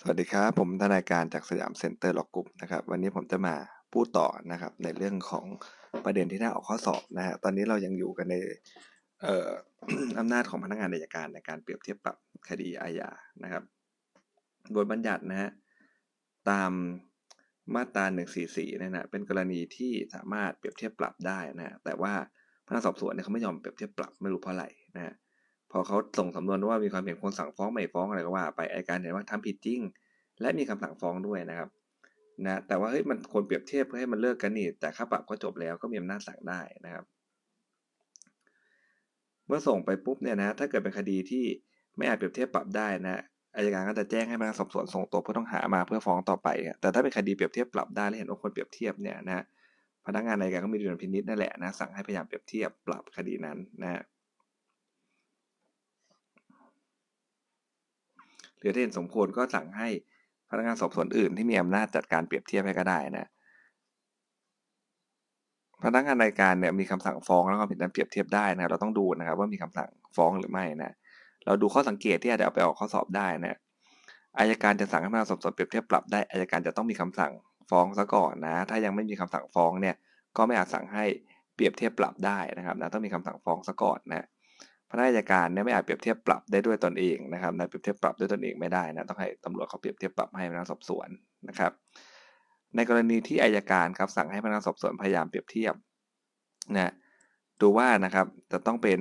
สวัสดีครับ ผมทนายการจาก Siam Center Law Group นะครับ วันนี้ผมจะมาพูดต่อนะครับ ในเรื่องของประเด็นที่น่าออกข้อสอบนะฮะตอนนี้เรายังอยู่กันในเอ่ออำนาจของพนักงานอัยการในการเปรียบเทียบปรับคดีอาญานะครับบทบัญญัตินะฮะตามมาตรา144เนี่ยนะเป็นกรณีที่สามารถเปรียบเทียบปรับได้นะฮะแต่ว่าพนักสอบสวนเนี่ยเขาไม่ยอมเปรียบเทียบปรับไม่รู้เพราะอะไรนะฮะ พอเขาส่งสำนวนว่ามีความเห็นควรสั่งฟ้องไม่ฟ้องอะไรก็ว่า ไปอัยการเห็นว่าทำผิดจริง และมีคำสั่งฟ้องด้วยนะครับนะแต่ว่าเฮ้ยมันควรเปรียบเทียบเพื่อให้มันเลิกกันนี่แต่ค่าปรับก็จบแล้วก็มีอำนาจสั่งได้นะครับ เมื่อส่งไปปุ๊บเนี่ยนะถ้าเกิดเป็นคดีที่ไม่อาจเปรียบเทียบปรับได้นะอายการก็จะแจ้งให้พนักงานสอบสวนส่งตัวผู้ต้องหามาเพื่อฟ้องต่อไป แต่ถ้าเป็นคดีเปรียบเทียบปรับได้และเห็นว่าควรเปรียบเทียบเนี่ยนะพนักงานในการก็มีดุลพินิจนั่นแหละนะสั่งให้พยายามเปรียบเทียบปรับคดีนั้นนะ หรือถ้าเห็นสมควรก็สั่งให้พนักงานสอบสวนอื่นที่มีอำนาจจัดการเปรียบเทียบให้ก็ได้นะ พนักงานในการเนี่ยมีคำสั่งฟ้องแล้วก็ผิดนั้นเปรียบเทียบได้นะเราต้องดูนะครับว่ามีคำสั่งฟ้องหรือไม่นะเราดูข้อสังเกตที่อาจจะเอาไปออกข้อสอบได้นะอายการจะสั่งให้พนักงานสอบสวนเปรียบเทียบปรับได้อายการจะต้องมีคำสั่งฟ้องซะก่อนนะ ถ้ายังไม่มีคำสั่งฟ้องเนี่ยก็ไม่อาจสั่งให้เปรียบเทียบปรับได้นะครับนะต้องมีคำสั่งฟ้องซะก่อนนะ พนักงานการเนี่ยไม่อาจเปรียบเทียบปรับได้ด้วยตนเองนะครับนะเปรียบเทียบปรับด้วยตนเองไม่ได้นะต้องให้ตำรวจเขาเปรียบเทียบปรับให้พนักงานสอบสวนนะครับ ในกรณีที่อายการครับสั่งให้พนักงานสอบสวนพยายามเปรียบเทียบนะดูว่านะครับจะต้องเป็น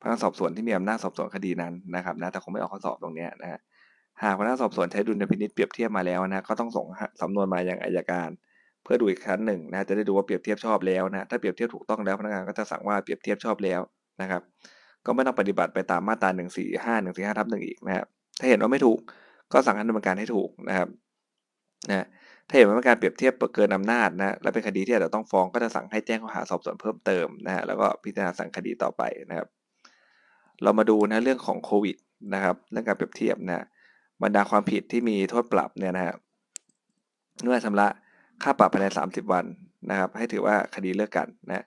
พนักงานสอบสวนที่มีอำนาจสอบสวนคดีนั้นนะครับนะแต่คงไม่ออกข้อสอบตรงนี้นะหากพนักงานสอบสวนใช้ดุลพินิจเปรียบเทียบมาแล้วนะก็ต้องส่งสำนวนมายังอายการเพื่อดูอีกครั้งหนึ่งนะจะได้ดูว่าเปรียบเทียบชอบแล้วนะถ้าเปรียบเทียบถูกต้องแล้วพนักงานก็จะสั่งว่าเปรียบเทียบชอบแล้วนะครับ ก็ไม่ต้องปฏิบัติไปตามมาตรา1 4 5 1 4 5ทับหนึ่งอีกนะครับ ถ้าเห็นว่าไม่ถูกก็สั่งให้ดำเนินการให้ถูกนะครับนะถ้าเห็นว่าเป็นการเปรียบเทียบเกินอำนาจนะและเป็นคดีที่อาจจะต้องฟ้องก็จะสั่งให้แจ้งข้อหาสอบสวนเพิ่มเติมนะฮะแล้วก็พิจารณาสั่งคดีต่อไปนะครับ เรามาดูนะเรื่องของโควิดนะครับเรื่องการเปรียบเทียบนะบรรดาความผิดที่มีโทษปรับเนี่ยนะฮะเมื่อชำระค่าปรับภายใน 30 วันนะครับ ให้ถือว่าคดีเลิกกันนะ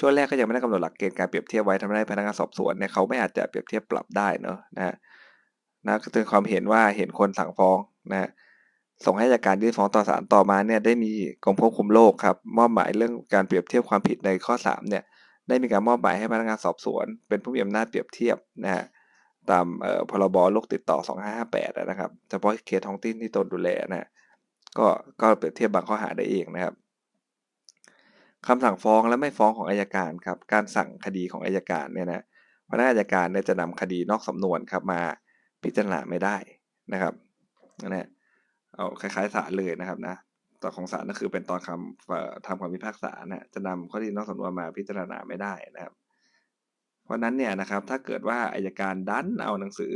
ช่วงแรกก็ยังไม่ได้กำหนดหลักเกณฑ์การเปรียบเทียบไว้ทำให้พนักงานสอบสวนเนี่ยเขาไม่อาจจะเปรียบเทียบปรับได้เนาะนะนะก็ถึงความเห็นว่าเห็นคนสั่งฟ้องนะส่งให้จากการยื่นฟ้องต่อศาลต่อมาเนี่ยได้มีกรมควบคุมโรคครับมอบหมายเรื่องการเปรียบเทียบความผิดในข้อ 3 เนี่ยได้มีการมอบหมายให้พนักงานสอบสวน เป็นผู้มีอำนาจเปรียบเทียบนะฮะตามพรบโรคติดต่อ 2558 นะครับเฉพาะเขตท้องถิ่นที่ตนดูแลนะก็ก็เปรียบเทียบบางข้อหาได้เองนะครับ คำสั่งฟ้องและไม่ฟ้องของอายการครับ การสั่งคดีของอายการเนี่ยนะพนักงานอายการเนี่ยจะนำคดีนอกสำนวนครับมาพิจารณาไม่ได้นะครับนะเอาคล้ายๆศาลเลยนะครับนะตอนของศาลก็คือเป็นตอนคำทำความพิพากษานะจะนำข้อที่นอกสำนวนมาพิจารณาไม่ได้นะครับ เพราะนั้นเนี่ยนะครับ ถ้าเกิดว่าอายการดันเอาหนังสือ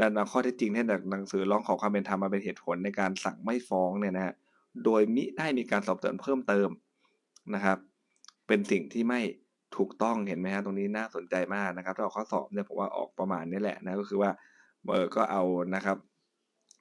ดันเอาข้อเที่จริงที่จากหนังสือร้องขอความเป็นธรรมมาเป็นเหตุผลในการสั่งไม่ฟ้องเนี่ยนะโดยมิได้มีการสอบสวนเพิ่มเติม นะครับ เป็นสิ่งที่ไม่ถูกต้องเห็นไหมฮะตรงนี้น่าสนใจมากนะครับ ถ้าออกข้อสอบเนี่ยผมว่าออกประมาณนี้แหละนะก็คือว่าเออก็เอานะครับ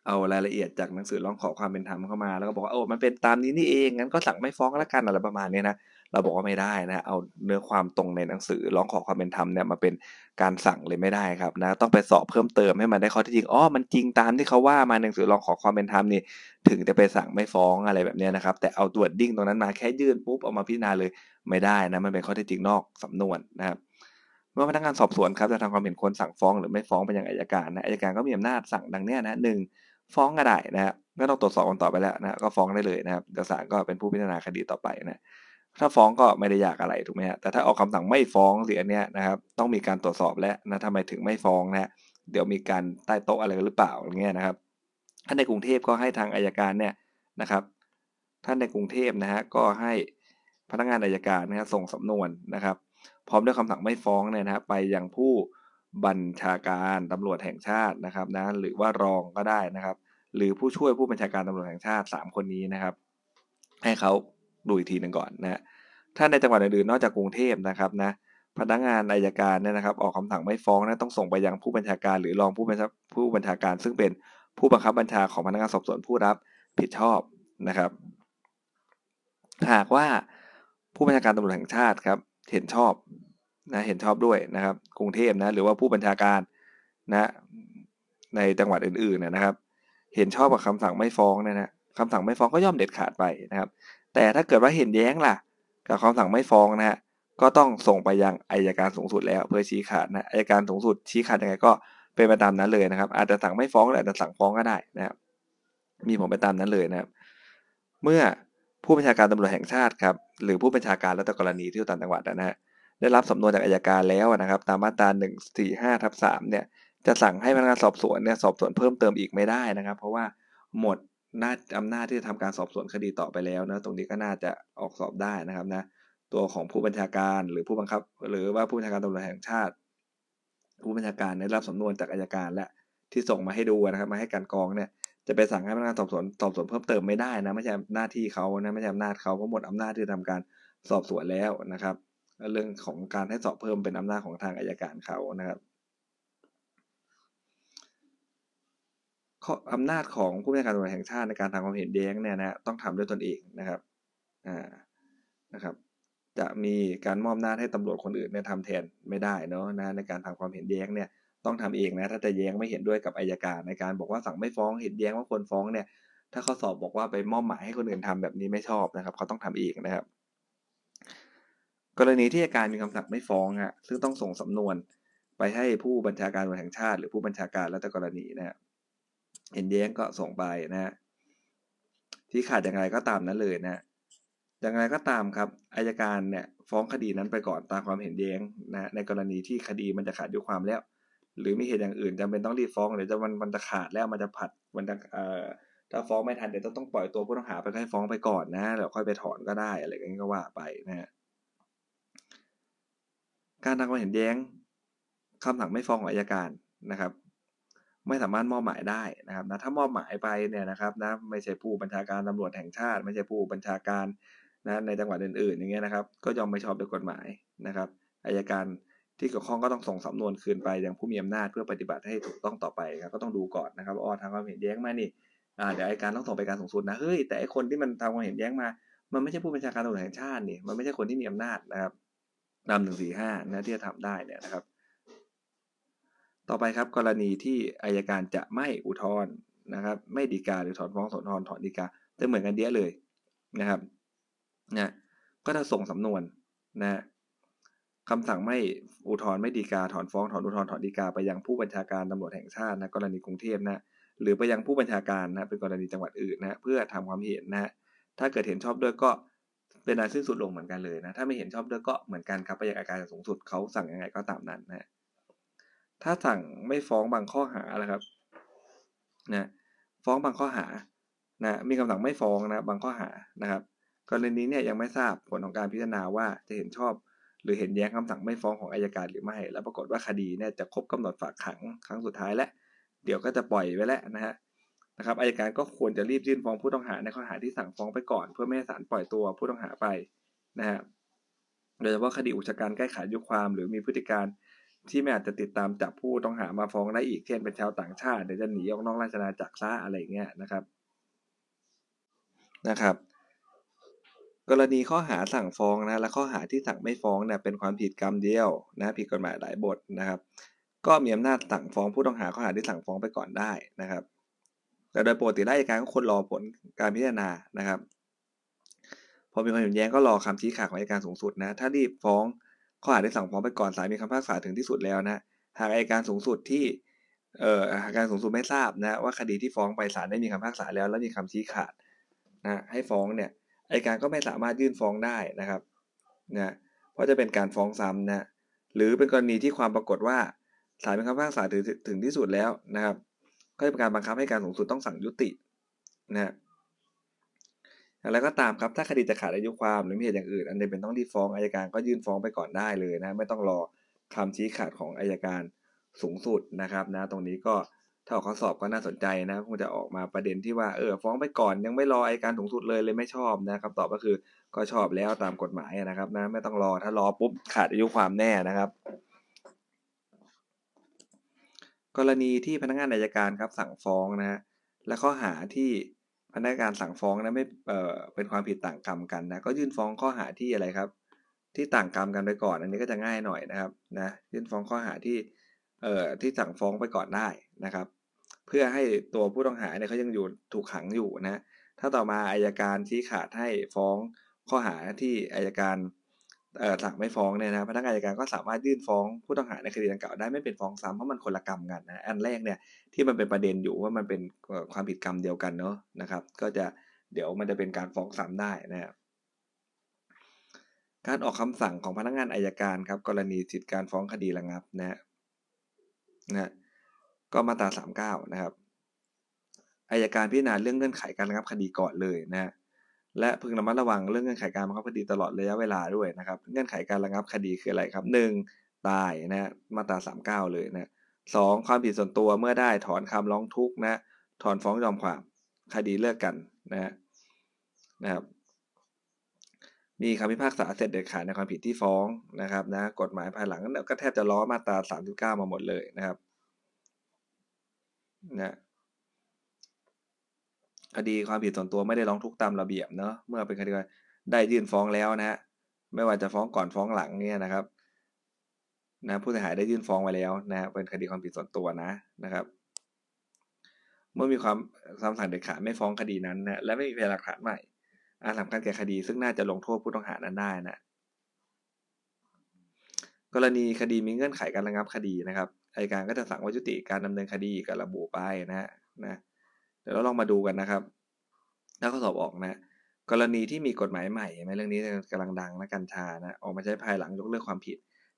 เอารายละเอียดจากหนังสือร้องขอความเป็นธรรมเข้ามา แล้วก็บอกว่าโอ้มันเป็นตามนี้นี่เองงั้นก็สั่งไม่ฟ้องแล้วกันอะไรประมาณนี้นะเราบอกว่าไม่ได้นะเอาเนื้อความตรงในหนังสือร้องขอความเป็นธรรมเนี่ยมาเป็นการสั่งเลยไม่ได้ครับนะต้องไปสอบเพิ่มเติมให้มันได้ข้อที่จริงอ๋อมันจริงตามที่เขาว่ามาหนังสือร้องขอความเป็นธรรมนี่ถึงจะไปสั่งไม่ฟ้องอะไรแบบนี้นะครับแต่เอาตรวจดิ้งตรงนั้นมาแค่ยื่นปุ๊บเอามาพิจารณาเลยไม่ได้นะมันเป็นข้อที่จริงนอกสำนวนนะครับเมื่อพนักงานสอบสวนครับจะทำความเห็นควรสั่งฟ้องหรือไม่ฟ้องไปยังอายการนะอายการก็มีอำนาจสั่งดังนี้นะหนึ่ง ฟ้องก็ได้นะครับไม่ต้องตรวจสอบกันต่อไปแล้วนะก็ฟ้องได้เลยนะครับเดี๋ยวศาลก็เป็นผู้พิจารณาคดีต่อไปนะถ้าฟ้องก็ไม่ได้ยากอะไรถูกไหมฮะแต่ถ้าออกคำสั่งไม่ฟ้องสิอันเนี้ยนะครับต้องมีการตรวจสอบแล้วนะทำไมถึงไม่ฟ้องนะเดี๋ยวมีการใต้โต๊ะอะไรหรือเปล่าอย่างเงี้ยนะครับถ้านในกรุงเทพก็ให้ทางอายการเนี่ยนะครับ ท่านในกรุงเทพนะฮะก็ให้พนักงานอายการนะฮะส่งสำนวนนะครับ พร้อมด้วยคำสั่งไม่ฟ้องเนี่ยนะฮะไปยังผู้ บัญชาการตำรวจแห่งชาตินะครับนะหรือว่ารองก็ได้นะครับ หรือผู้ช่วยผู้บัญชาการตำรวจแห่งชาติ 3 คนนี้นะครับ ให้เขาดูอีกทีหนึ่งก่อนนะถ้าในจังหวัดอื่นๆนอกจากกรุงเทพนะครับนะพนักงานอายการเนี่ยนะครับ ออกคำสั่งไม่ฟ้องนะต้องส่งไปยังผู้บัญชาการ หรือรองผู้บัญชาผู้บัญชาการ ซึ่งเป็นผู้บังคับบัญชาของพนักงานสอบสวนผู้รับผิดชอบนะครับ หากว่าผู้บัญชาการตำรวจแห่งชาติครับ เห็นชอบ นะเห็นชอบด้วยนะครับ กรุงเทพนะหรือว่าผู้บัญชาการนะในจังหวัดอื่นๆนะครับ เห็นชอบกับคำสั่งไม่ฟ้องเนี่ยนะคำสั่งไม่ฟ้องก็ย่อมเด็ดขาดไปนะครับ แต่ถ้าเกิดว่าเห็นแย้งล่ะ กับคำสั่งไม่ฟ้องนะฮะก็ต้องส่งไปยังอายการสูงสุดแล้วเพื่อชี้ขาดนะอายการสูงสุดชี้ขาดยังไงก็เป็นไปตามนั้นเลยนะครับ อาจจะสั่งไม่ฟ้องหรืออาจจะสั่งฟ้องก็ได้นะครับ มีผลไปตามนั้นเลยนะครับ เมื่อผู้บัญชาการตำรวจแห่งชาติครับหรือผู้บัญชาการแล้วแต่กรณีที่ต่างจังหวัดนะฮะ ได้รับสำนวนจากอายการแล้วนะครับ ตามมาตรา145ทับ3เนี่ยจะสั่งให้พนักงานสอบสวนเนี่ยสอบสวนเพิ่มเติมอีกไม่ได้นะครับ เพราะว่าหมดหน้าอำนาจที่จะทำการสอบสวนคดีต่อไปแล้วนะตรงนี้ก็น่าจะออกสอบได้นะครับนะตัวของผู้บัญชาการหรือผู้บังคับ หรือว่าผู้บัญชาการตำรวจแห่งชาติ ผู้บัญชาการได้รับสำนวนจากอายการและที่ส่งมาให้ดูนะครับมาให้การกองเนี่ยจะไปสั่งให้พนักงานสอบสวนสอบสวนเพิ่มเติมไม่ได้นะไม่ใช่หน้าที่เขานะไม่ใช่อำนาจเขาเพราะหมดอำนาจที่จะทำการสอบสวนแล้วนะครับ เรื่องของการให้สอบเพิ่มเป็นอำนาจของทางอายการเขานะครับอำนาจของผู้บัญชาการตำรวจแห่งชาติในการทำความเห็นแย้งเนี่ยนะต้องทำด้วยตนเองนะครับอ่านะครับ จะมีการมอบหน้าให้ตำรวจคนอื่นเนี่ยทำแทนไม่ได้เนาะนะในการทำความเห็นแย้งเนี่ยต้องทำเองนะถ้าจะแย้งไม่เห็นด้วยกับอายการในการบอกว่าสั่งไม่ฟ้องเห็นแย้งว่าควรฟ้องเนี่ย ถ้าเขาสอบบอกว่าไปมอบหมายให้คนอื่นทำแบบนี้ไม่ชอบนะครับเขาต้องทำเองนะครับ กรณีที่อายการมีคำสั่งไม่ฟ้องฮะซึ่งต้องส่งสำนวนไปให้ผู้บัญชาการตำรวจแห่งชาติ หรือผู้บัญชาการแล้วแต่กรณีนะฮะเห็นแย้งก็ส่งไปนะฮะที่ขาดอย่างไรก็ตามนั้นเลยนะอย่างไรก็ตามครับอายการเนี่ยฟ้องคดีนั้นไปก่อนตามความเห็นแย้งนะในกรณีที่คดีมันจะขาดยุความแล้ว หรือมีเหตุอย่างอื่นจำเป็นต้องรีบฟ้องหรือจะมันมันจะขาดแล้วมันจะผัดมันจะเอ่อถ้าฟ้องไม่ทันเดี๋ยวต้องต้องปล่อยตัวผู้ต้องหาไปให้ฟ้องไปก่อนนะแล้วค่อยไปถอนก็ได้อะไรอย่างนี้ก็ว่าไปนะฮะ การทำความเห็นแย้งคำสั่งไม่ฟ้องของอายการนะครับ ไม่สามารถมอบหมายได้นะครับนะถ้ามอบหมายไปเนี่ยนะครับนะไม่ใช่ผู้บัญชาการตำรวจแห่งชาติ ไม่ใช่ผู้บัญชาการนะในจังหวัดอื่นๆอย่างเงี้ยนะครับ ก็ยอมไม่ชอบด้วยกฎหมายนะครับอายการที่เกี่ยวข้องก็ต้องส่งสำนวนคืนไปยังผู้มีอำนาจเพื่อปฏิบัติให้ถูกต้องต่อไปครับก็ต้องดูก่อนนะครับอ๋อทางความเห็นแย้งมานี่อ่าเดี๋ยวอายการต้องส่งไปการสูงสุดนะเฮ้ยแต่ไอคนที่มันทำความเห็นแย้งมา มันไม่ใช่ผู้บัญชาการตำรวจแห่งชาตินี่มันไม่ใช่คนที่มีอำนาจนะครับ นำหนึ่งสี่ห้านะที่จะทำได้เนี่ยนะครับ ต่อไปครับกรณีที่อายการจะไม่อุทธรณ์นะครับ ไม่ดีกาหรือถอนฟ้องถอนถอนถอนดีกาจะเหมือนกันเดียเลยนะครับนะก็จะส่งสำนวนนะคำสั่งไม่อุทธรณ์ไม่ดีกาถอนฟ้องถอนอุทธรณ์ถอนดีกาไปยังผู้บัญชาการตำรวจแห่งชาตินะกรณีกรุงเทพนะหรือไปยังผู้บัญชาการนะเป็นกรณีจังหวัดอื่นนะเพื่อทำความเห็นนะถ้าเกิดเห็นชอบด้วยก็ เป็นอันสิ้นสุดลงเหมือนกันเลยนะ ถ้าไม่เห็นชอบด้วยก็เหมือนกันครับไปยังอาการสูงสุดเขาสั่งยังไงก็ตามนั้นนะถ้าสั่งไม่ฟ้องบางข้อหาแล้วครับนะฟ้องบางข้อหานะมีคำสั่งไม่ฟ้องนะบางข้อหานะครับ กรณีนี้เนี่ยยังไม่ทราบผลของการพิจารณาว่าจะเห็นชอบ หรือเห็นแย้งคำสั่งไม่ฟ้องของอายการหรือไม่ แล้วปรากฏว่าคดีเนี่ยจะครบกำหนดฝากขังครั้งสุดท้ายแล้วเดี๋ยวก็จะปล่อยไว้แล้วนะฮะ นะครับอายการก็ควรจะรีบยื่นฟ้องผู้ต้องหาในข้อหาที่สั่งฟ้องไปก่อน เพื่อไม่ให้ศาลปล่อยตัวผู้ต้องหาไปนะฮะโดยเฉพาะคดีอุกชะการแก้ไขยุความ หรือมีพฤติการที่ไม่อาจจะติดตามจับผู้ต้องหามาฟ้องได้อีกเช่นเป็นชาวต่างชาติเดี๋ยวจะหนีออกนอกราชอาณาจักรซะอะไรเงี้ยนะครับนะครับ กรณีข้อหาสั่งฟ้องนะและข้อหาที่สั่งไม่ฟ้องเนี่ยเป็นความผิดกรรมเดียวนะผิดกฎหมายหลายบทนะครับ ก็มีอำนาจสั่งฟ้องผู้ต้องหาข้อหาที่สั่งฟ้องไปก่อนได้นะครับ แต่โดยปกติราชการก็ควรรอผลการพิจารณานะครับพอมีความเห็นแย้งก็รอคำชี้ขาดของอัยการสูงสุดนะ ถ้ารีบฟ้องข้อหาได้สั่งฟ้องไปก่อนศาลมีคำพิพากษาถึงที่สุดแล้วนะหากอัยการสูงสุดที่เอ่อหากการสูงสุดไม่ทราบนะว่าคดีที่ฟ้องไปศาลได้มีคำพิพากษาแล้ว แล้วมีคำชี้ขาดนะให้ฟ้องเนี่ยอัยการก็ไม่สามารถยื่นฟ้องได้นะครับนะเพราะจะเป็นการฟ้องซ้ำนะหรือเป็นกรณีที่ความปรากฏว่าศาลมีคำพิพากษาถึงถึงที่สุดแล้วนะครับ ก็จะเป็นการบังคับให้การสูงสุดต้องสั่งยุตินะอะไรก็ตามครับถ้าคดีจะขาดอายุความหรือมีเหตุอย่างอื่น อันใดเป็นต้องรีบฟ้องอายการก็ยื่นฟ้องไปก่อนได้เลยนะไม่ต้องรอคำชี้ขาดของอายการสูงสุดนะครับนะตรงนี้ก็ถ้าออกข้อสอบก็น่าสนใจนะคงจะออกมาประเด็นที่ว่าเออฟ้องไปก่อนยังไม่รออายการสูงสุดเลยเลยไม่ชอบนะคำตอบก็คือก็ชอบแล้วตามกฎหมายนะครับนะไม่ต้องรอถ้ารอปุ๊บขาดอายุความแน่นะครับ กรณีที่พนักงานอายการครับสั่งฟ้องนะและข้อหาที่พนักงานสั่งฟ้องนะไม่เอ่อเป็นความผิดต่างกรรมกันนะก็ยื่นฟ้องข้อหาที่อะไรครับ ที่ต่างกรรมกันไปก่อน อันนี้ก็จะง่ายหน่อยนะครับนะยื่นฟ้องข้อหาที่เอ่อที่สั่งฟ้องไปก่อนได้นะครับ เพื่อให้ตัวผู้ต้องหาเนี่ยเขายังอยู่ถูกขังอยู่นะถ้าต่อมาอายการชี้ขาดให้ฟ้องข้อหาที่อายการ สั่งไม่ฟ้องเนี่ยนะพนักงานอายการก็สามารถยื่นฟ้องผู้ต้องหาในคดีดังกล่าวได้ไม่เป็นฟ้องซ้ำเพราะมันคนละกรรมกันนะอันแรกเนี่ยที่มันเป็นประเด็นอยู่ว่ามันเป็นความผิดกรรมเดียวกันเนาะนะครับ ก็จะเดี๋ยวมันจะเป็นการฟ้องซ้ำได้นะครับการออกคำสั่งของพนักงานอายการครับ กรณีสิทธิการฟ้องคดีระงับนะนะก็มาตราสามเก้านะครับอายการพิจารณาเรื่องเงื่อนไขการระงับคดีก่อนเลยนะฮะ และพึงระมัดระวังเรื่องเงื่อนไขการบังคับคดีตลอดระยะเวลาด้วยนะครับ เงื่อนไขการระงับคดีคืออะไรครับหนึ่งตายนะมาตราสามเก้าเลยนะสองความผิดส่วนตัวเมื่อได้ถอนคำร้องทุกข์นะ ถอนฟ้องยอมความคดีเลิกกันนะนะครับ มีคำพิพากษาเสร็จเด็ดขาดในความผิดที่ฟ้องนะครับนะกฎหมายภายหลังก็แทบจะล้อมาตราสามสิบเก้ามาหมดเลยนะครับนะ คดีความผิดส่วนตัวไม่ได้ร้องทุกข์ตามระเบียบเนาะเมื่อเป็นคดีได้ยื่นฟ้องแล้วนะฮะไม่ว่าจะฟ้องก่อนฟ้องหลังเนี่ยนะครับนะผู้เสียหายได้ยื่นฟ้องไว้แล้วนะเป็นคดีความผิดส่วนตัวนะนะครับ เมื่อมีความคำสั่งเด็ดขาดไม่ฟ้องคดีนั้นนะและไม่มีพยานหลักฐานใหม่อาจสำคัญแก่คดีซึ่งน่าจะลงโทษผู้ต้องหานั้นได้นะกรณีคดีมีเงื่อนไขการระงับคดีนะครับอายการก็จะสั่งว่ายุติการดำเนินคดีกับระบุไปนะนะ ดี๋ยวเราลองมาดูกันนะครับ ถ้าข้อสอบออกนะ กรณีที่มีกฎหมายใหม่ไหมเรื่องนี้กำลังดังนะกัญชานะออกมาใช้ภายหลังยกเลิกความผิด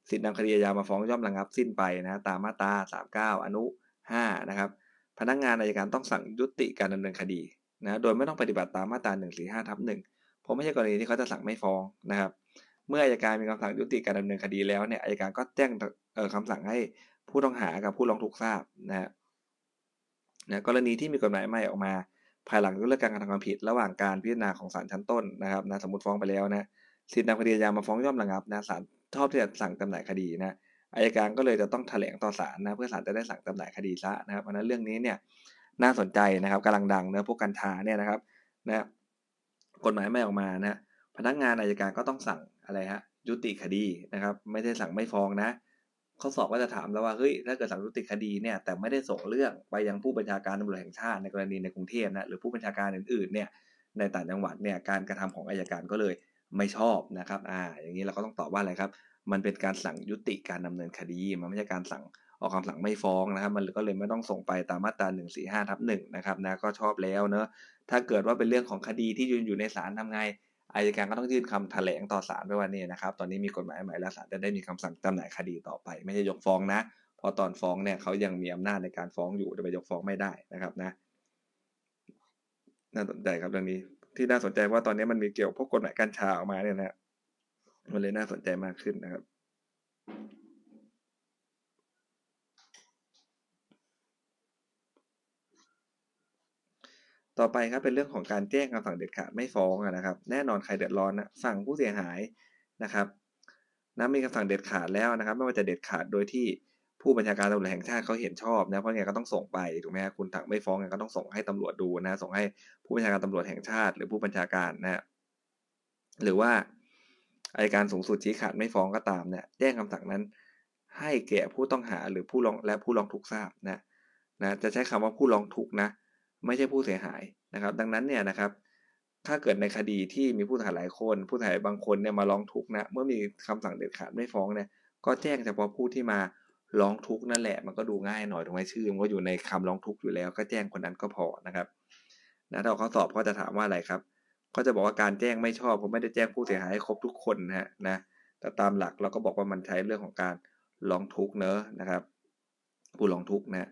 สิทธินำคดีอาญามาฟ้องย่อมระงับสิ้นไปนะ ตามมาตรา39 อนุ 5 นะครับ พนักงานอายการต้องสั่งยุติการดำเนินคดีนะโดยไม่ต้องปฏิบัติตามมาตรา145ทับ1เพราะไม่ใช่กรณีที่เขาจะสั่งไม่ฟ้องนะครับ เมื่ออายการมีคำสั่งยุติการดำเนินคดีแล้วเนี่ยอายการก็แจ้งคำสั่งให้ผู้ต้องหากับผู้ร้องทุกข์ทราบนะฮะ นะกรณีที่มีกฎหมายใหม่ออกมา ภายหลังยกเลิกการกระทำความผิด ระหว่างการพิจารณาของศาลชั้นต้นนะครับนะสมมติฟ้องไปแล้วนะสิทธินำคดียามาฟ้องย่อมระงับนะศาลชอบที่จะสั่งจำหน่ายคดีนะอายการก็เลยจะต้องแถลงต่อศาลนะเพื่อศาลจะได้สั่งจำหน่ายคดีซะนะครับเพราะนั้นเรื่องนี้เนี่ยน่าสนใจนะครับกำลังดังเนื้อพวกกัญชาเนี่ยนะครับนะกฎหมายไม่ออกมานะพนักงานอายการก็ต้องสั่งอะไรฮะยุติคดีนะครับ ไม่ได้สั่งไม่ฟ้องนะ ข้อสอบก็จะถามแล้วว่าเฮ้ยถ้าเกิดสั่งยุติคดีเนี่ยแต่ไม่ได้ส่งเรื่องไปยังผู้บัญชาการตำรวจแห่งชาติในกรณีในกรุงเทพนะหรือผู้บัญชาการอื่นๆเนี่ยในต่างจังหวัดเนี่ยการกระทำของอายการก็เลยไม่ชอบนะครับอ่าอย่างนี้เราก็ต้องตอบว่าอะไรครับ มันเป็นการสั่งยุติการดำเนินคดี มันไม่ใช่การสั่งออกคำสั่งไม่ฟ้องนะครับ มันก็เลยไม่ต้องส่งไปตามมาตรา145ทับ1นะครับนะก็ชอบแล้วเนอะถ้าเกิดว่าเป็นเรื่องของคดีที่ยืนอยู่ในศาลทำไง อายการก็ต้องยื่นคำแถลงต่อศาลไปว่านี่นะครับ ตอนนี้มีกฎหมายใหม่แล้วศาลจะได้มีคำสั่งจำหน่ายคดีต่อไป ไม่ใช่ยกฟ้องนะพอตอนฟ้องเนี่ยเขายังมีอำนาจในการฟ้องอยู่จะไปยกฟ้องไม่ได้นะครับนะน่าสนใจครับเรื่องนี้ที่น่าสนใจว่าตอนนี้มันมีเกี่ยวพวกกฎหมายกัญชาออกมาเนี่ยนะมันเลยน่าสนใจมากขึ้นนะครับ ต่อไปครับเป็นเรื่องของการแจ้งคำสั่งเด็ดขาดไม่ฟ้องนะครับ แน่นอนใครเดือดร้อนนะฝั่งผู้เสียหายนะครับนะมีคำสั่งเด็ดขาดแล้วนะครับ ไม่ว่าจะเด็ดขาดโดยที่ผู้บัญชาการตำรวจแห่งชาติเขาเห็นชอบนะเพราะไงก็ต้องส่งไปถูกไหมคุณถังไม่ฟ้องไงก็ต้องส่งให้ตำรวจดูนะส่งให้ผู้บัญชาการตำรวจแห่งชาติ หรือผู้บัญชาการนะหรือว่าอายการสูงสุดชี้ขาดไม่ฟ้องก็ตามเนี่ยแจ้งคำสั่งนั้น ให้แก่ผู้ต้องหาหรือผู้ร้องและผู้ร้องทุกข์ทราบนะนะจะใช้คำว่าผู้ร้องทุกข์นะ ไม่ใช่ผู้เสียหายนะครับ ดังนั้นเนี่ยนะครับ ถ้าเกิดในคดีที่มีผู้เสียหายหลายคน ผู้เสียหายบางคนเนี่ยมาร้องทุกข์นะเมื่อมีคำสั่งเด็ดขาดไม่ฟ้องเนี่ยก็แจ้งเฉพาะผู้ที่มาร้องทุกข์นั่นแหละ มันก็ดูง่ายหน่อยถูกไหมชื่อมันก็อยู่ในคำร้องทุกข์อยู่แล้ว ก็แจ้งคนนั้นก็พอนะครับนะถ้าเขาสอบเขาจะถามว่าอะไรครับ ก็จะบอกว่าการแจ้งไม่ชอบผมไม่ได้แจ้งผู้เสียหายให้ครบทุกคนนะฮะนะแต่ตามหลักเราก็บอกว่ามันใช้เรื่องของการร้องทุกข์เนอะนะครับ ผู้ร้องทุกข์นะ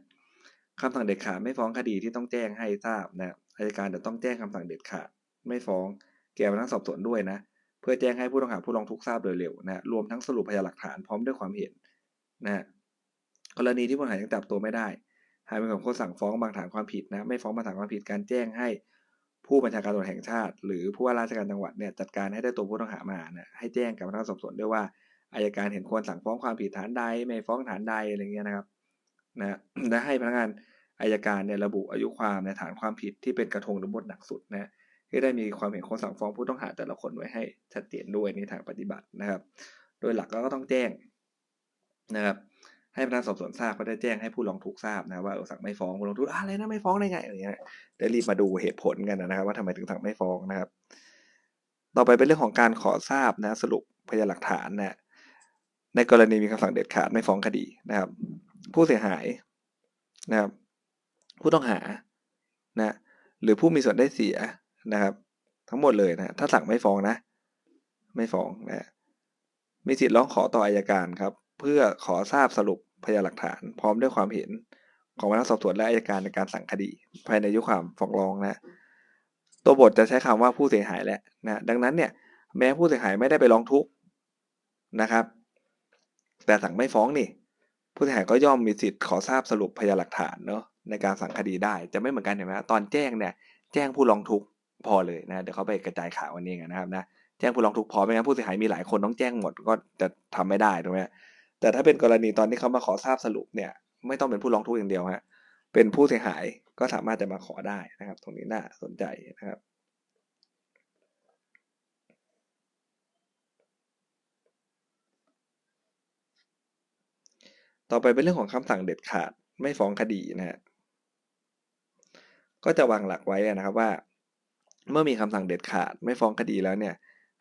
คำสั่งเด็ดขาดไม่ฟ้องคดีที่ต้องแจ้งให้ทราบนะอายการจะต้องแจ้งคำสั่งเด็ดขาดไม่ฟ้อง แก่พนักสอบสวนด้วยนะ เพื่อแจ้งให้ผู้ต้องหาผู้ร้องทุกข์ทราบโดยเร็วนะรวมทั้งสรุปพยานหลักฐานพร้อมด้วยความเห็นนะกรณีที่ผู้ต้องหายังจับตัวไม่ได้หากเป็นของคนสั่งฟ้องบางฐานความผิดนะไม่ฟ้องบางฐานความผิดการแจ้งให้ผู้บัญชาการตำรวจแห่งชาติ หรือผู้ว่าราชการจังหวัดเนี่ยจัดการให้ได้ตัวผู้ต้องหามานะให้แจ้งกับพนักงสอบสวนด้วยว่าอายการเห็นควรสั่งฟ้องความผิดฐานใดไม่ฟ้องฐานใดอะไรเงี้ยนะครับ นะและให้พนักงานอายการเนี่ยระบุอายุความในฐานความผิดที่เป็นกระทงหรือบทหนักสุดนะที่ได้มีความเห็นคนสั่งฟ้องผู้ต้องหาแต่ละคนไว้ให้ชัดเจนด้วยในทางปฏิบัตินะครับ โดยหลักก็ต้องแจ้งนะครับให้พนักงานสอบสวนทราบก็ได้แจ้งให้ผู้ร้องทุกข์ทราบนะว่าสั่งไม่ฟ้องผู้ร้องทุกข์อะไรนะไม่ฟ้องได้ไงอะไรเงี้ยได้รีบมาดูเหตุผลกันนะครับ ว่าทำไมถึงสั่งไม่ฟ้องนะครับ ต่อไปเป็นเรื่องของการขอทราบนะสรุปพยานหลักฐานนะในกรณีมีคำสั่งเด็ดขาดไม่ฟ้องคดีนะครับ ผู้เสียหายนะครับ ผู้ต้องหานะหรือผู้มีส่วนได้เสียนะครับ ทั้งหมดเลยนะถ้าสั่งไม่ฟ้องนะ ไม่ฟ้องนะมีสิทธิ์ร้องขอต่ออายการครับ เพื่อขอทราบสรุปพยานหลักฐาน พร้อมด้วยความเห็นของพนักสอบสวนและอายการในการสั่งคดี ภายในยุคความฟ้องร้องนะ ตัวบทจะใช้คำว่าผู้เสียหายแหล้วนะดังนั้นเนี่ย แม้ผู้เสียหายไม่ได้ไปร้องทุกข์นะครับ แต่สั่งไม่ฟ้องนี่ ผู้เสียหายก็ย่อมมีสิทธิ์ขอทราบสรุปพยานหลักฐานเนาะในการสั่งคดีได้จะไม่เหมือนกันเห็นไหมตอนแจ้งเนี่ยแจ้งผู้ร้องทุกข์พอเลยนะเดี๋ยวเขาไปกระจายข่าววันนี้กันนะครับนะแจ้งผู้ร้องทุกข์พอไม่งั้นผู้เสียหายมีหลายคนต้องแจ้งหมดก็จะทำไม่ได้ถูกไหมแต่ถ้าเป็นกรณีตอนที่เขามาขอทราบสรุปเนี่ย ไม่ต้องเป็นผู้ร้องทุกข์อย่างเดียวฮะเป็นผู้เสียหายก็สามารถจะมาขอได้นะครับ ตรงนี้น่าสนใจนะครับ ต่อไปเป็นเรื่องของคำสั่งเด็ดขาดไม่ฟ้องคดีนะฮะก็จะวางหลักไว้นะครับว่า เมื่อมีคำสั่งเด็ดขาดไม่ฟ้องคดีแล้วเนี่ย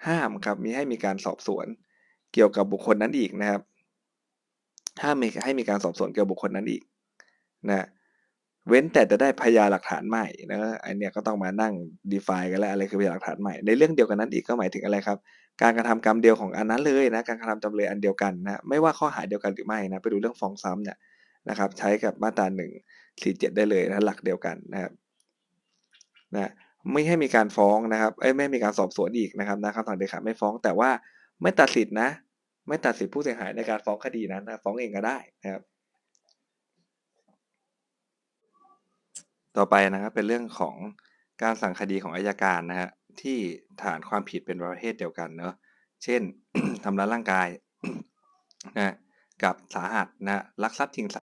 ห้ามครับมีให้มีการสอบสวน เกี่ยวกับบุคคลนั้นอีกนะครับ ห้ามมีให้มีการสอบสวนเกี่ยวกับบุคคลนั้นอีกนะเว้นแต่จะได้พยานหลักฐานใหม่นะอันเนี้ยก็ต้องมานั่ง define กันแล้วอะไรคือพยานหลักฐานใหม่ ในเรื่องเดียวกันนั้นอีกก็หมายถึงอะไรครับ การกระทำกรรมเดียวของอันนั้นเลยนะการกระทำจำเลยอันเดียวกันนะไม่ว่าข้อหาเดียวกันหรือไม่นะไปดูเรื่องฟ้องซ้ำเนี่ยนะครับใช้กับมาตราหนึ่งสี่เจ็ดได้เลยนะหลักเดียวกันนะครับนะไม่ให้มีการฟ้องนะครับเอ้ไม่มีการสอบสวนอีกนะครับนะคำสั่งเด็ดขาดไม่ฟ้อง แต่ว่าไม่ตัดสิทธินะ ไม่ตัดสิทธิผู้เสียหายในการฟ้องคดีนั้นนะฟ้องเองก็ได้นะครับ ต่อไปนะครับเป็นเรื่องของ การสั่งคดีของอายการนะฮะที่ฐานความผิดเป็นประเภทเดียวกันเนาะเช่นทำร้ายร่างกายนะกับสาหัสนะลักทรัพย์ชิงทรัพย์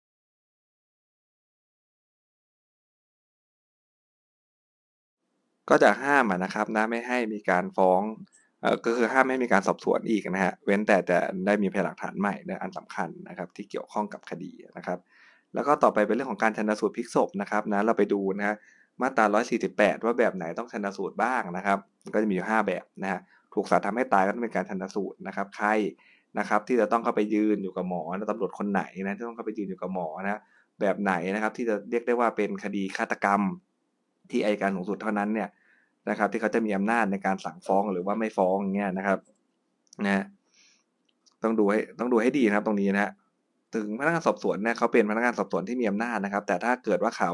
ก็จะห้ามนะครับนะไม่ให้มีการฟ้องเออก็คือห้ามไม่มีการสอบสวนอีกนะฮะเว้นแต่จะได้มีพยานหลักฐานใหม่นะอันสำคัญนะครับ ที่เกี่ยวข้องกับคดีนะครับ แล้วก็ต่อไปเป็นเรื่องของการชันสูตรพลิกศพนะครับนะเราไปดูนะฮะ มาตรา 148 ว่าแบบไหนต้องชันสูตรบ้างนะครับ ก็จะมีอยู่ 5 แบบนะฮะถูกสาทำให้ตายก็ต้องเป็นการชันสูตรนะครับใครนะครับ ที่จะต้องเข้าไปยืนอยู่กับหมอนะตำรวจคนไหนนะที่ต้องเข้าไปยืนอยู่กับหมอนะแบบไหนนะครับ ที่จะเรียกได้ว่าเป็นคดีฆาตกรรม ที่อายการสูงสุดเท่านั้นเนี่ยนะครับ ที่เขาจะมีอำนาจในการสั่งฟ้องหรือว่าไม่ฟ้องอย่างเงี้ยนะครับนะต้องดูให้ต้องดูให้ดีนะครับ ตรงนี้นะฮะถึงพนักงานสอบสวนเนี่ยเขาเป็นพนักงานสอบสวนที่มีอำนาจนะครับ แต่ถ้าเกิดว่าเขา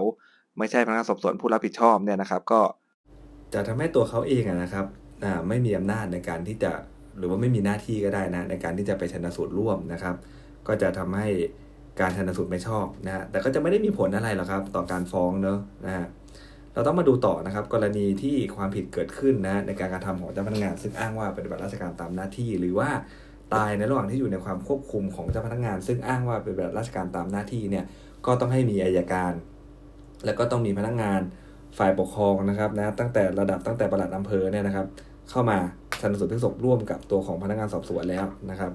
ไม่ใช่พนักงานสอบสวนผู้รับผิดชอบเนี่ยนะครับ ก็จะทำให้ตัวเขาเองนะครับไม่มีอำนาจในการที่จะหรือว่าไม่มีหน้าที่ก็ได้นะในการที่จะไปชันสูตรร่วมนะครับ ก็จะทำให้การชันสูตรไม่ชอบนะแต่ก็จะไม่ได้มีผลอะไรหรอกครับ ต่อการฟ้องเนอะนะฮะเราต้องมาดูต่อนะครับ กรณีที่ความผิดเกิดขึ้นนะในการกระทำของเจ้าพนักงานซึ่งอ้างว่าปฏิบัติราชการตามหน้าที่ หรือว่าตายในระหว่างที่อยู่ในความควบคุมของเจ้าพนักงาน ซึ่งอ้างว่าปฏิบัติราชการตามหน้าที่เนี่ยก็ต้องให้มีอายการ แล้วก็ต้องมีพนักงานฝ่ายปกครองนะครับนะตั้งแต่ระดับตั้งแต่ปลัดอำเภอเนี่ยนะครับ เข้ามาชันสูตรพลิกศพร่วมกับตัวของพนักงานสอบสวนแล้วนะครับ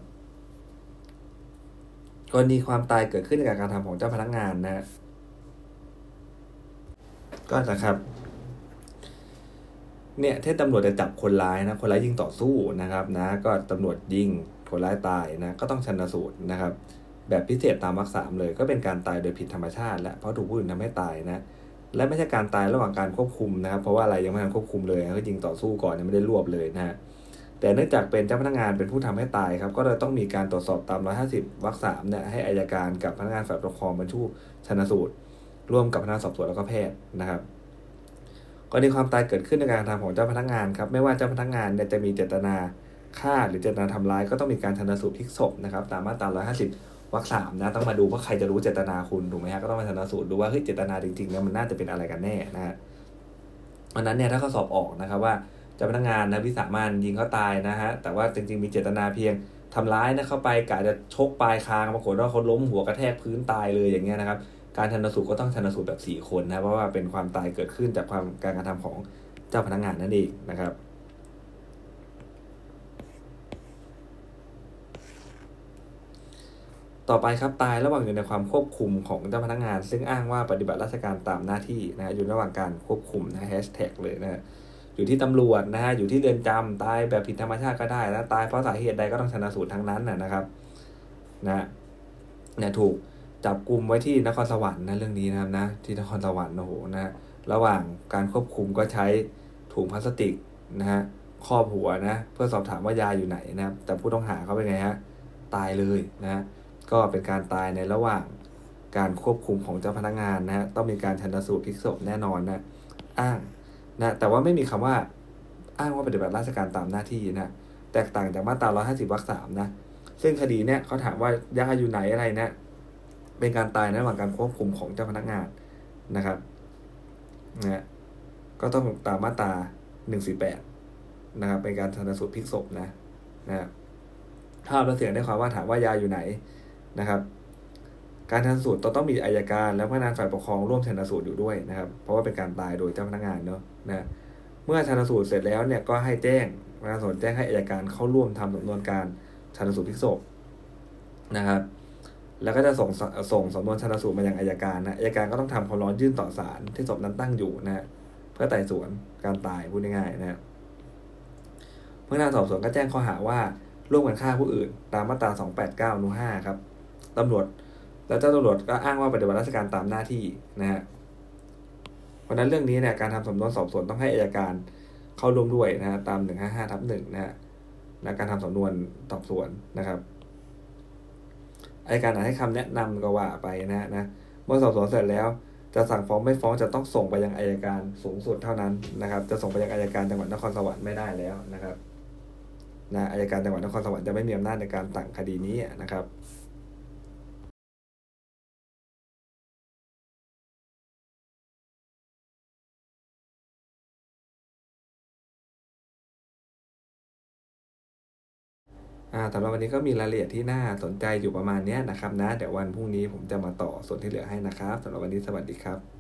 กรณีความตายเกิดขึ้นในกการกระทำของเจ้าพนักงานนะ ก็นะครับ เนี่ยที่ตำรวจจะจับคนร้ายนะ คนร้ายยิงต่อสู้นะครับ นะ ก็ตำรวจยิงคนร้ายตายนะ ก็ต้องชันสูตรนะครับ แบบพิเศษตามวรรคสามเลย ก็เป็นการตายโดยผิดธรรมชาติ และเพราะถูกผู้อื่นทำให้ตายนะ และไม่ใช่การตายระหว่างการควบคุมนะครับ เพราะว่าอะไรยังไม่ทันควบคุมเลยก็ยิงต่อสู้ก่อนยังไม่ได้รวบเลยนะฮะแต่เนื่องจากเป็นเจ้าพนักงานเป็นผู้ทำให้ตายครับ ก็เลยต้องมีการตรวจสอบตาม 150 วรรคสามเนี่ยให้อายการกับพนักงานฝ่ายปกครองบรรชุชนสูตร ร่วมกับพนักงานสอบสวนแล้วก็แพทย์นะครับกรณีความตายเกิดขึ้นในการทำของเจ้าพนักงานครับ ไม่ว่าเจ้าพนักงานเนี่ยจะมีเจตนาฆ่าหรือเจตนาทำร้ายก็ต้องมีการชนสูตรพลิกศพนะครับ ตามมาตรา 150 วรรคสามนะต้องมาดูว่าใครจะรู้เจตนาคุณถูกไหมฮะก็ต้องมาชันสูตรดูว่าเฮ้ยเจตนาจริงๆแล้วมันน่าจะเป็นอะไรกันแน่นะฮะวันนั้นเนี่ยถ้าเขาสอบออกนะครับว่าเจ้าพนักงานนะวิสามันยิงเขาตายนะฮะแต่ว่าจริงๆมีเจตนาเพียงทำร้ายนะเข้าไปกะจะชกปลายคางปรากฏว่าเขาล้มหัวกระแทกพื้นตายเลยอย่างเงี้ยนะครับการชันสูตรก็ต้องชันสูตรแบบ 4 คนนะเพราะว่าเป็นความตายเกิดขึ้นจากความการกระทำของเจ้าพนักงานนั่นเองนะครับ ต่อไปครับตายระหว่างอยู่ในความควบคุมของเจ้าพนักงาน ซึ่งอ้างว่าปฏิบัติราชการตามหน้าที่นะอยู่ระหว่างการควบคุมนะแฮชแท็กเลยนะอยู่ที่ตำรวจนะฮะอยู่ที่เรือนจำตายแบบผิดธรรมชาติก็ได้นะตายเพราะสาเหตุใดก็ต้องชนะสูตรทั้งนั้นนะครับนะเนี่ยถูกจับกลุ่มไว้ที่นครสวรรค์นะเรื่องนี้นะครับนะที่นครสวรรค์โอ้โหนะระหว่างการควบคุมก็ใช้ถุงพลาสติกนะฮะครอบหัวนะ เพื่อสอบถามว่ายาอยู่ไหนนะครับแต่ผู้ต้องหาเขาเป็นไงฮะตายเลยนะ ก็เป็นการตายในระหว่างการควบคุมของเจ้าพนักงานนะฮะต้องมีการชันสูตรพลิกศพแน่นอนนะอ้างนะแต่ว่าไม่มีคำว่าอ้างว่าปฏิบัติราชการตามหน้าที่นะแตกต่างจากมาตรา 150 วรรคสามนะ ซึ่งคดีเนี่ยเขาถามว่ายาอยู่ไหนอะไรเนี่ยเป็นการตายในระหว่างการควบคุมของเจ้าพนักงานนะครับนะก็ต้องตามมาตรา 148 นะครับเป็นการชันสูตรพลิกศพนะนะภาพและเสียงได้ความว่าถามว่ายาอยู่ไหน นะครับ การชันสูตรต้องมีอายการ และพนักงานฝ่ายปกครองร่วมชันสูตรอยู่ด้วยนะครับ เพราะว่าเป็นการตายโดยเจ้าพนักงานเนาะนะเมื่อชันสูตรเสร็จแล้วเนี่ยก็ให้แจ้งพนักงานสอบสวนแจ้งให้อายการเข้าร่วมทำสำนวนการชันสูตรพลิกศพนะครับ แล้วก็จะส่งส่งสำนวนชันสูตรมายังอายการนะอายการก็ต้องทำคำร้องยื่นต่อศาลที่ศพนั้นตั้งอยู่นะเพื่อไต่สวนการตายพูดง่ายๆนะพนักงานสอบสวนก็แจ้งข้อหาว่าร่วมกันฆ่าผู้อื่น ตามมาตรา 289นู5ครับ ตำรวจ แล้วเจ้าตำรวจก็อ้างว่าปฏิบัติราชการตามหน้าที่นะฮะเพราะนั้นเรื่องนี้เนี่ยการทำสำนวนสอบสวนต้องให้อายการเข้าร่วมด้วยนะฮะตาม155ทับ1นะฮะในการทำสำนวนสอบสวนนะครับอายการอาจให้คำแนะนำก็ว่าไปนะนะเมื่อสอบสวนเสร็จแล้ว จะสั่งฟ้องไม่ฟ้องจะต้องส่งไปยังอายการสูงสุดเท่านั้นนะครับ จะส่งไปยังอายการจังหวัดนครสวรรค์ไม่ได้แล้วนะครับนะอายการจังหวัดนครสวรรค์จะไม่มีอำนาจในการสั่งคดีนี้นะครับ สำหรับวันนี้ก็มีรายละเอียดที่น่าสนใจอยู่ประมาณนี้นะครับนะเดี๋ยววันพรุ่งนี้ผมจะมาต่อส่วนที่เหลือให้นะครับสำหรับวันนี้สวัสดีครับ